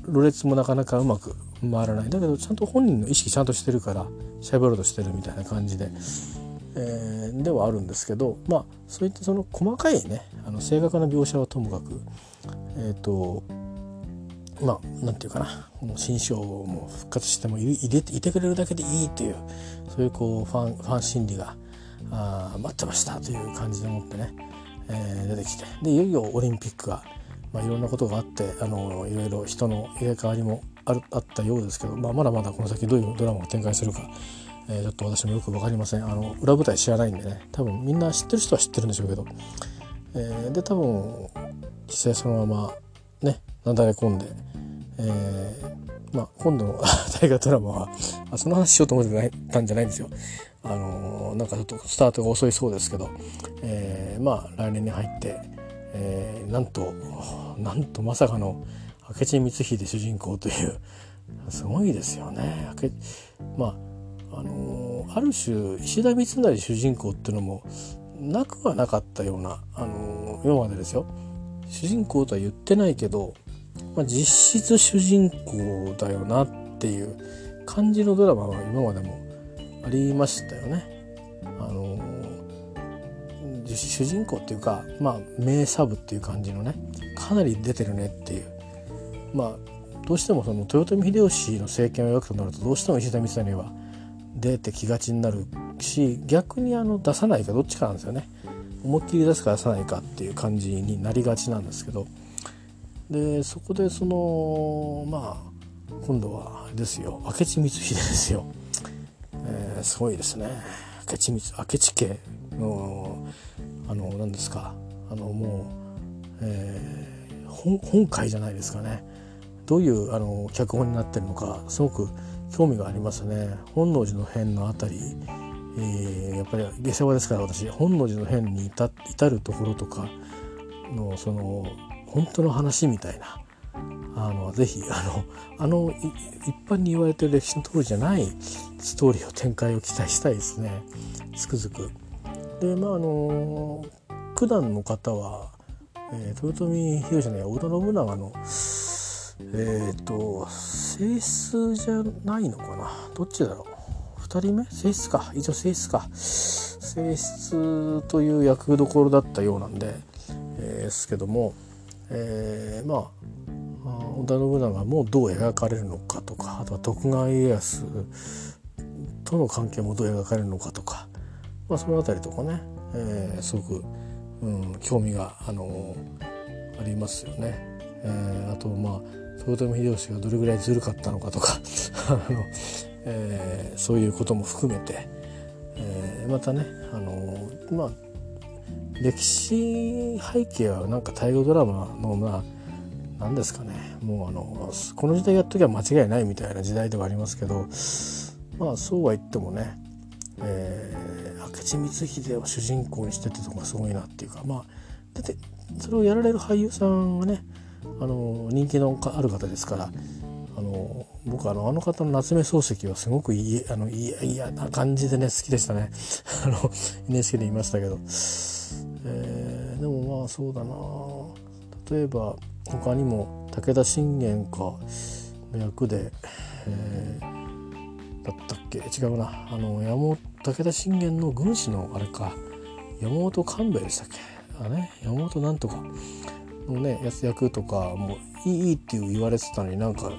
うろれつもなかなかうまく回らない。だけどちゃんと本人の意識ちゃんとしてるから喋ろうとしてるみたいな感じで、えー、ではあるんですけどまあそういったその細かいねあの正確な描写はともかくえっ、ー、とまあなんていうかな。この新章も復活しても入れていてくれるだけでいいというそういうこうファンファン心理があ待ってましたという感じでもってね、えー、出てきて。でいよいよオリンピックが、まあ、いろんなことがあってあのいろいろ人の入れ替わりもあるあったようですけど、まあ、まだまだこの先どういうドラマを展開するか、えー、ちょっと私もよく分かりません。あの裏舞台知らないんでね多分みんな知ってる人は知ってるんでしょうけど、えー、で多分実際そのままなだれ込んで、えー、まあ今度の 大河ドラマはあその話しようと思ってないたんじゃないんですよ。あのー、なんかちょっとスタートが遅いそうですけど、えー、まあ来年に入って、えー、なんとなんとまさかの明智光秀主人公というすごいですよね。まああのー、ある種石田三成主人公っていうのもなくはなかったような、あのー、今までですよ。主人公とは言ってないけど、まあ、実質主人公だよなっていう感じのドラマは今までもありましたよね。あの、主人公っていうかまあ名サブっていう感じのねかなり出てるねっていうまあどうしてもその豊臣秀吉の政権を描くとなるとどうしても石田三成は出てきがちになるし逆にあの出さないかどっちかなんですよね。思いっきり出すか出さないかっていう感じになりがちなんですけどでそこでそのまあ今度はですよ。明智光秀ですよ。えー、すごいですね。明智光明智家のあの何ですか。あのもう、えー、本本会じゃないですかね。どういうあの脚本になってるのかすごく興味がありますね。本能寺の変のあたり、えー、やっぱり下世話ですから私本能寺の変に至るところとかのその本当の話みたいな。あのぜひあのあの一般に言われてる歴史の通りじゃないストーリーを展開を期待したいですね。つくづく。でまああの九段の方は、えー、豊臣秀吉の織田信長のえっ、ー、と性質じゃないのかな。どっちだろう。2人目？性質か。一応性質か。性質という役どころだったようなんで、えー、ですけども、えー、まあ織田信長もどう描かれるのかとかあとは徳川家康との関係もどう描かれるのかとか、まあ、その辺りとかね、えー、すごく、うん、興味が、あのー、ありますよね。えー、あとまあ豊臣秀吉がどれぐらいずるかったのかとか あの、えー、そういうことも含めて、えー、またね、あのまあ歴史背景はなんか大河ドラマのまあ何ですかね。もうあのこの時代やっときゃ間違いないみたいな時代ではありますけどまあそうは言ってもね、えー、明智光秀を主人公にしててとこがすごいなっていうかまあだってそれをやられる俳優さんがねあの人気のある方ですからあの僕あのあの方の夏目漱石はすごくいいあの嫌な感じでね好きでしたね。あの NHK で言いましたけど、えー、でもまあそうだな。例えば他にも武田信玄かの役で、えー、だったっけ？違うな。あの山本武田信玄の軍師のあれか。山本勘兵衛でしたっけ？あね。山本なんとか。のね役とかもういいっていう言われてたのになんか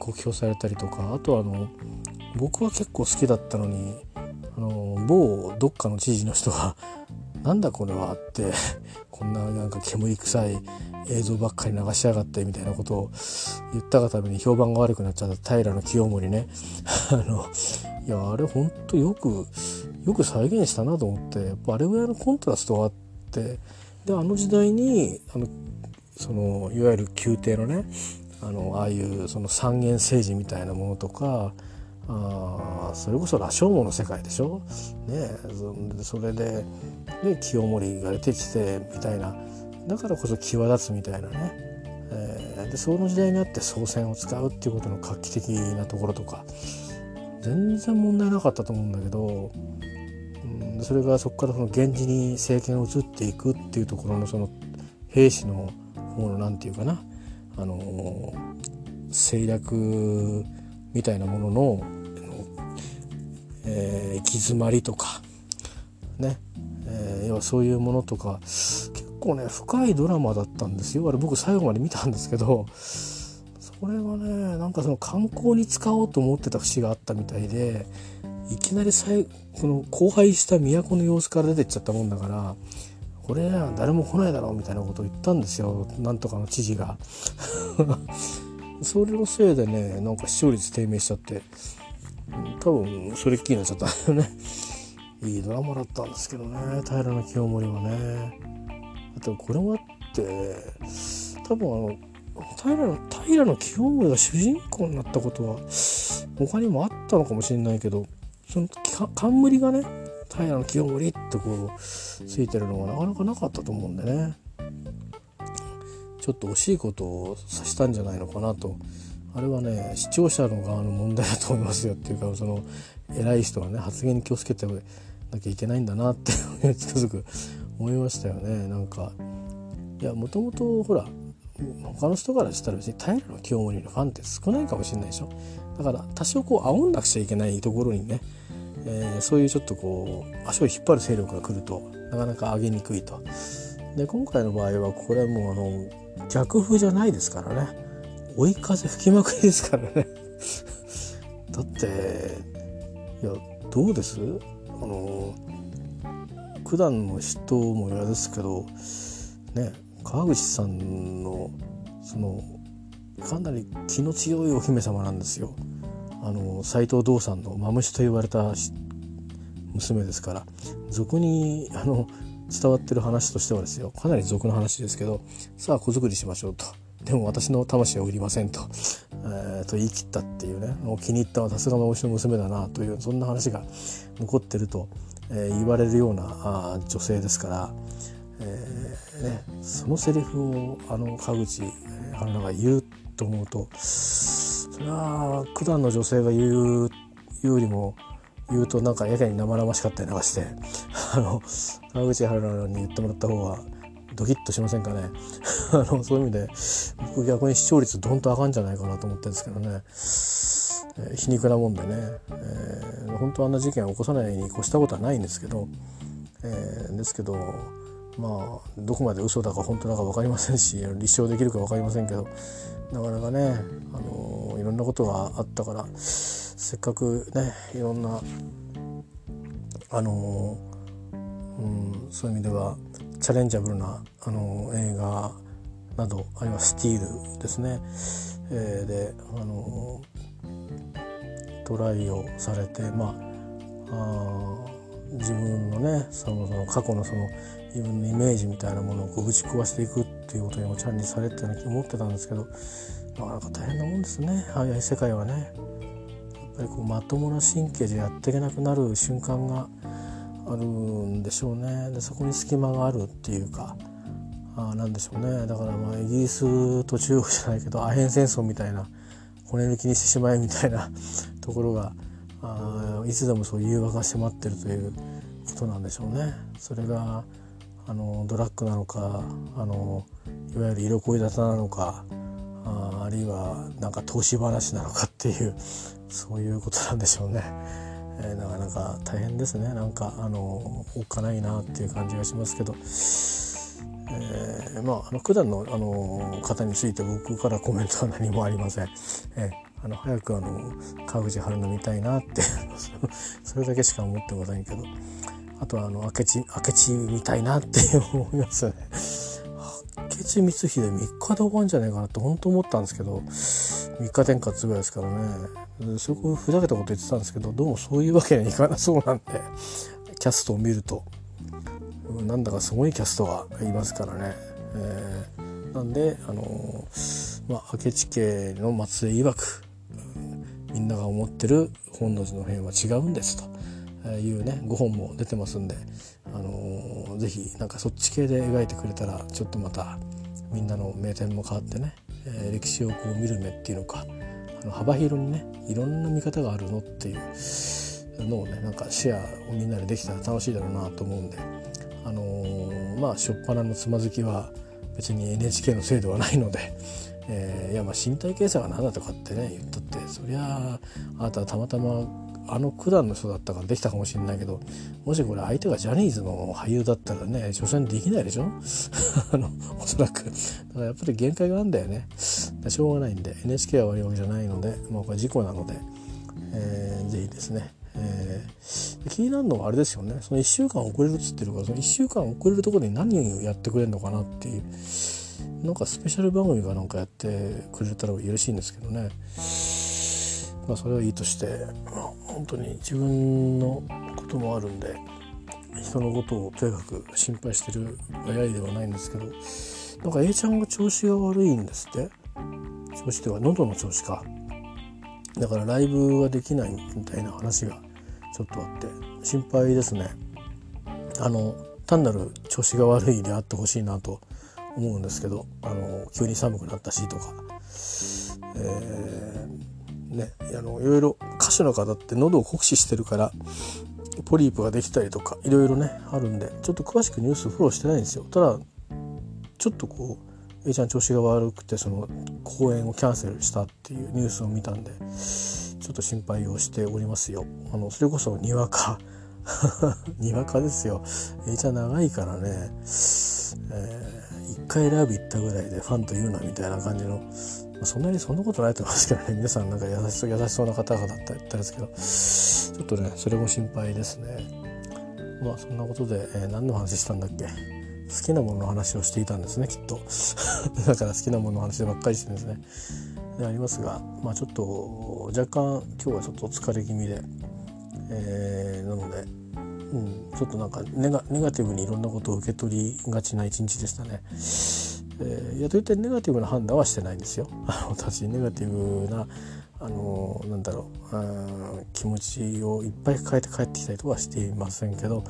酷評されたりとか。あとあの僕は結構好きだったのにあの某どっかの知事の人が「なんだこれは」って こんななんか煙臭い映像ばっかり流しやがってみたいなことを言ったがために評判が悪くなっちゃった平清盛ね。あのいやあれほんとよくよく再現したなと思ってやっぱあれぐらいのコントラストがあってであの時代にあのそのいわゆる宮廷のねあのああいうその三元政治みたいなものとかあそれこそ羅生門の世界でしょ、ね、それでで清盛が出てきてみたいな。だからこそ際立つみたいなね、えー、でその時代にあって宋銭を使うっていうことの画期的なところとか。全然問題なかったと思うんだけど、うん、それがそこからその源氏に政権を移っていくっていうところのその兵士の方の何て言うかな。あの政略みたいなものの、えー、行き詰まりとかね、えー、要はそういうものとか結構ね深いドラマだったんですよ。あれ僕最後まで見たんですけどそれはねなんかその観光に使おうと思ってた節があったみたいでいきなり最この荒廃した都の様子から出てっちゃったもんだからこれ誰も来ないだろうみたいなことを言ったんですよ。なんとかの知事が。それのせいでねなんか視聴率低迷しちゃって。多分それっきりになっちゃったんだよね。いいドラマだったんですけどね平清盛はね。あとこれもあって多分あの平平清盛が主人公になったことは他にもあったのかもしれないけどその冠がね平清盛ってこうついてるのがなかなかなかったと思うんでね。ちょっと惜しいことをさしたんじゃないのかなと。あれはね視聴者の側の問題だと思いますよっていうかその偉い人はね発言に気をつけてなきゃいけないんだなってつくづく思いましたよね。なんかいやもともとほら他の人からしたら別に平清盛のファンって少ないかもしれないでしょ。だから多少こう煽んなくちゃいけないところにねえー、そういうちょっとこう足を引っ張る勢力が来るとなかなか上げにくいと。で今回の場合はこれはもうあの逆風じゃないですからね。追い風吹きまくりですからね。だっていやどうです？あの九段の人も嫌ですけどね川口さんのそのかなり気の強いお姫様なんですよ。あの斎藤道さんのマムシと言われた娘ですから。俗にあの伝わってる話としてはですよかなり俗の話ですけどさあ子作りしましょうと。でも私の魂は売りませんと,、えー、と言い切ったっていうね。もう気に入ったはさすがマムシの娘だなというそんな話が残ってると、えー、言われるようなあ女性ですから、えーね、そのセリフをあの川口春奈が言うと思うとそれは九段の女性が言うよりも言うとなんかやけに生々しかったりなんかしてあの川口春奈に言ってもらった方がドキッとしませんかね？あのそういう意味で僕逆に視聴率どんとあかんじゃないかなと思ってるんですけどね、えー、皮肉なもんでね、えー、本当あんな事件を起こさないに越したことはないんですけど、えー、ですけどまあどこまで嘘だか本当だか分かりませんし立証できるか分かりませんけどなかなかね、あのいろんなことがあったからせっかくねいろんな、あのうん、そういう意味ではチャレンジャブルな、あの映画などあるいはスティールですね、えー、で、あのトライをされてまああ自分のねそのその過去のその自分のイメージみたいなものをこうぶち壊していくっていうことにもチャレンジされてたように思ってたんですけどなかなか大変なもんですねああいう世界はね。やっぱりこうまともな神経でやっていけなくなる瞬間があるんでしょうねでそこに隙間があるっていうかあなんでしょうねだからまあイギリスと中国じゃないけどアヘン戦争みたいな骨抜きにしてしまえみたいなところがあいつでもそういう誘惑が迫ってるということなんでしょうね。それがあのドラッグなのかあのいわゆる色恋沙汰なのかああるいはなんか投資話なのかっていうそういうことなんでしょうね。えー、なかなか大変ですねなんかあのおっかないなっていう感じがしますけど、えー、まああの九段のあの方について僕からコメントは何もありません。えーあの早くあの川口春奈見たいなって それだけしか思ってませんけどあとはあの明智明智見たいなって 思いますね。明智光秀3日で終わるんじゃないかなって本当思ったんですけど3日天下つぐらいですからねそこふざけたこと言ってたんですけどどうもそういうわけにはいかなそうなんでキャストを見るとなんだかすごいキャストがいますからね。えー、なんであのー、まあ明智家の末裔曰くみんなが思ってる本能寺の変は違うんですというね5本も出てますんで、あのー、ぜひなんかそっち系で描いてくれたらちょっとまたみんなの名店も変わってね、えー、歴史をこう見る目っていうのかあの幅広にねいろんな見方があるのっていうのをねなんかシェアをみんなでできたら楽しいだろうなと思うんで、あのー、まあ初っ端のつまずきは別に NHK のせいではないので、えー、いやまあ身体検査が何だとかってね言ったってそりゃあなたはたまたまあの九段の人だったからできたかもしれないけどもしこれ相手がジャニーズの俳優だったらね挑戦できないでしょ？あのおそらく。だからやっぱり限界があるんだよね。しょうがないんで NHK は悪いわけじゃないので、まあ、これ事故なので、えー、ぜひですねえー、気になるのはあれですよね。その1週間遅れるっつってるからその1週間遅れるところで何をやってくれるのかなっていうなんかスペシャル番組がなんかやってくれたら嬉しいんですけどね。まあそれはいいとして、ま、本当に自分のこともあるんで人のことをとにかく心配してる早いではないんですけどなんか A ちゃんが調子が悪いんですって。調子では喉の調子か。だからライブができないみたいな話がちょっとあって心配ですね。あの単なる調子が悪いであってほしいなと思うんですけどあの急に寒くなったしとか、えー、ねあのいろいろ歌手の方って喉を酷使してるからポリープができたりとかいろいろねあるんでちょっと詳しくニュースフォローしてないんですよただちょっとこう A ちゃん調子が悪くてその公演をキャンセルしたっていうニュースを見たんでちょっと心配をしておりますよ。あのそれこそにわか にわかですよ。A ちゃん長いからね、えー、一回ライブ行ったぐらいでファンと言うなみたいな感じの、そんなにそんなことないと思いますけどね。皆さんなんか優しそう優しそうな方々だったりですけど。ちょっとねそれも心配ですね。まあそんなことで、えー、何の話したんだっけ？好きなものの話をしていたんですねきっと。だから好きなものの話ばっかりしてるんですね。でありますがまあちょっと若干今日はちょっと疲れ気味で、えー、なので、うん、ちょっとなんかネガネガティブにいろんなことを受け取りがちな一日でしたね。えー、いやといってネガティブな判断はしてないんですよ。私ネガティブなあのなんだろう気持ちをいっぱい抱えて帰ってきたりとかはしていませんけど、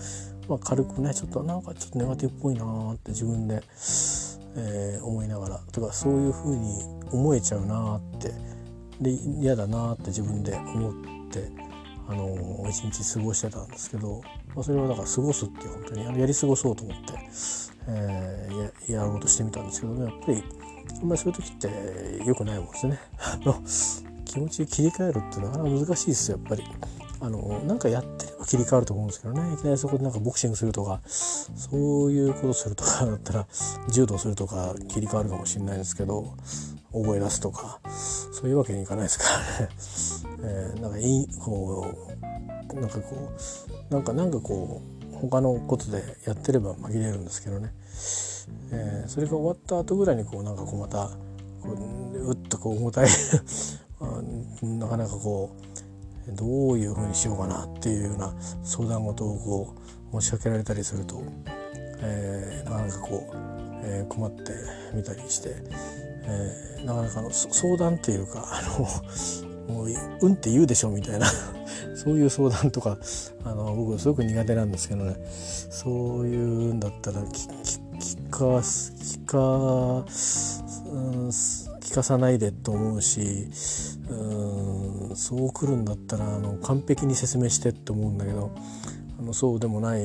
まあ、軽くねちょっとなんかちょっとネガティブっぽいなって自分で、えー、思いながらとかそういうふうに思えちゃうなってで嫌だなって自分で思ってあの一日過ごしてたんですけど、まあ、それをだから過ごすっていう本当にあのやり過ごそうと思って、えー、やろうとしてみたんですけどねやっぱりあんまりそういう時って良くないもんですね。あの気持ち切り替えるっていうのは難しいですよやっぱり。あのなんかやってれば切り替わると思うんですけどねいきなりそこでなんかボクシングするとかそういうことするとかだったら柔道するとか切り替わるかもしれないですけど覚え出すとかそういうわけにいかないですからね、えー、なんかいいこうなんかこうなんかなんかこう他のことでやってれば紛れるんですけどね、えー、それが終わった後ぐらいにこうなんかこうまたこううっとこう重たい なかなかこうどういうふうにしようかなっていうような相談事をこう持ちかけられたりすると、えー、なかなかこう、えー、困ってみたりして、えー、なかなかの相談っていうかあのもううんって言うでしょみたいな。そういう相談とかあの僕すごく苦手なんですけどね。そういうんだったら聞か聞か、うん聞かさないでと思うしうんそう来るんだったらあの完璧に説明してって思うんだけどあのそうでもない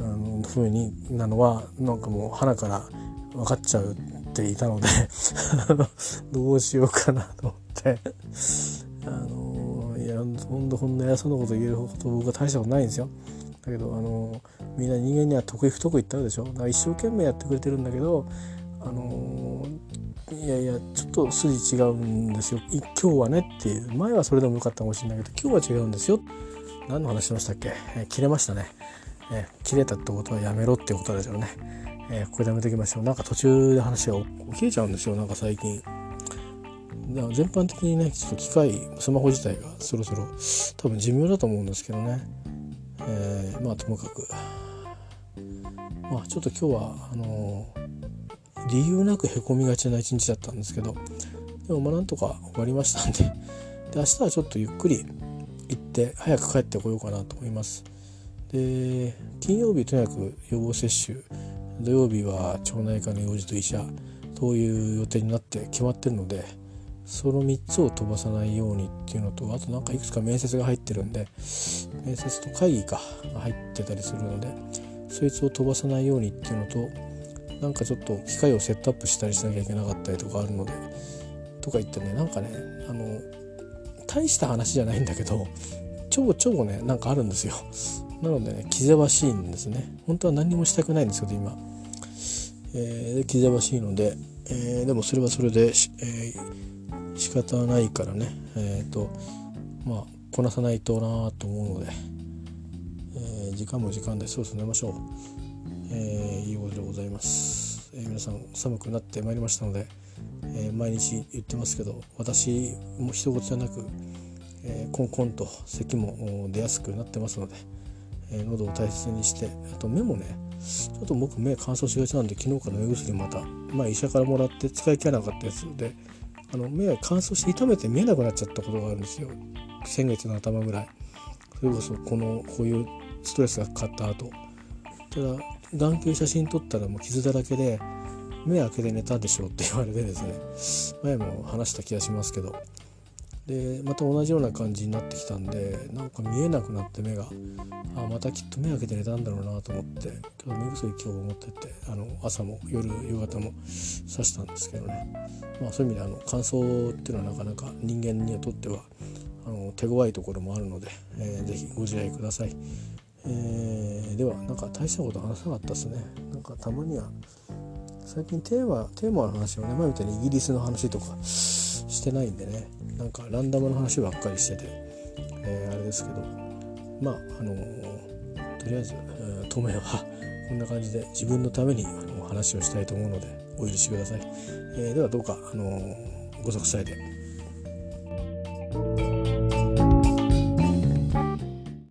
あの風になのはなんかもう鼻から分かっちゃうっていたので どうしようかなと思ってあのいやほんとほんの偉そうなこと言えるほど僕は大したことないんですよ。だけどあのみんな人間には得意不得意ってあるでしょ。だから一生懸命やってくれてるんだけどあのいやいやちょっと筋違うんですよ。今日はねっていう。前はそれでもよかったかもしれないけど今日は違うんですよ。何の話しましたっけ、えー、切れましたね、えー、切れたってことはやめろってことでしょうね、えー、これでやめときましょう。なんか途中で話が切れちゃうんですよ。なんか最近。だから全般的にねちょっと機械スマホ自体がそろそろ多分寿命だと思うんですけどね、えー、まあともかく。まあちょっと今日はあのー、理由なくへこみがちな一日だったんですけど。でもまあなんとか終わりましたんで。で明日はちょっとゆっくり行って早く帰ってこようかなと思います。で金曜日とにかく予防接種土曜日は町内会の用事と医者という予定になって決まってるのでその3つを飛ばさないようにっていうのとあとなんかいくつか面接が入ってるんで面接と会議か入ってたりするのでそいつを飛ばさないようにっていうのとなんかちょっと機械をセットアップしたりしなきゃいけなかったりとかあるのでとか言ってねなんかねあの大した話じゃないんだけど超超ねなんかあるんですよ。なのでね気ぜわしいんですね。本当は何もしたくないんですけど今、えー、気ぜわしいので、えー、でもそれはそれで、えー仕方ないからね。えっ、ー、とまあこなさないとなと思うので、えー、時間も時間でそろそろ寝ましょう、えー、いいことでございます、えー、皆さん寒くなってまいりましたので、えー、毎日言ってますけど私も一言じゃなく、えー、コンコンと咳も出やすくなってますので、えー、喉を大切にしてあと目もねちょっと僕目乾燥しがちなんで昨日から目薬また、まあ、医者からもらって使い切らなかったやつであの目が乾燥して痛めて見えなくなっちゃったことがあるんですよ。先月の頭ぐらい。それこそこのこういうストレスがかかった後。ただ眼球写真撮ったらもう傷だらけで目開けて寝たでしょって言われてですね。前も話した気がしますけど。でまた同じような感じになってきたんでなんか見えなくなって目があまたきっと目開けて寝たんだろうなと思って今日目薬今日持ってってあの朝も夜夕方も刺したんですけどね、まあ、そういう意味であの乾燥っていうのはなかなか人間にとってはあの手強いところもあるので、えー、ぜひご自愛ください、えー、ではなんか大したこと話さなかったですね。なんかたまには最近テーマテーマの話をね前みたいにイギリスの話とかしてないんでね。なんかランダムの話ばっかりしてて、えー、あれですけどまああのー、とりあえず、えー、当面はこんな感じで自分のためにあの話をしたいと思うのでお許しください、えー、ではどうか、あのご息災で。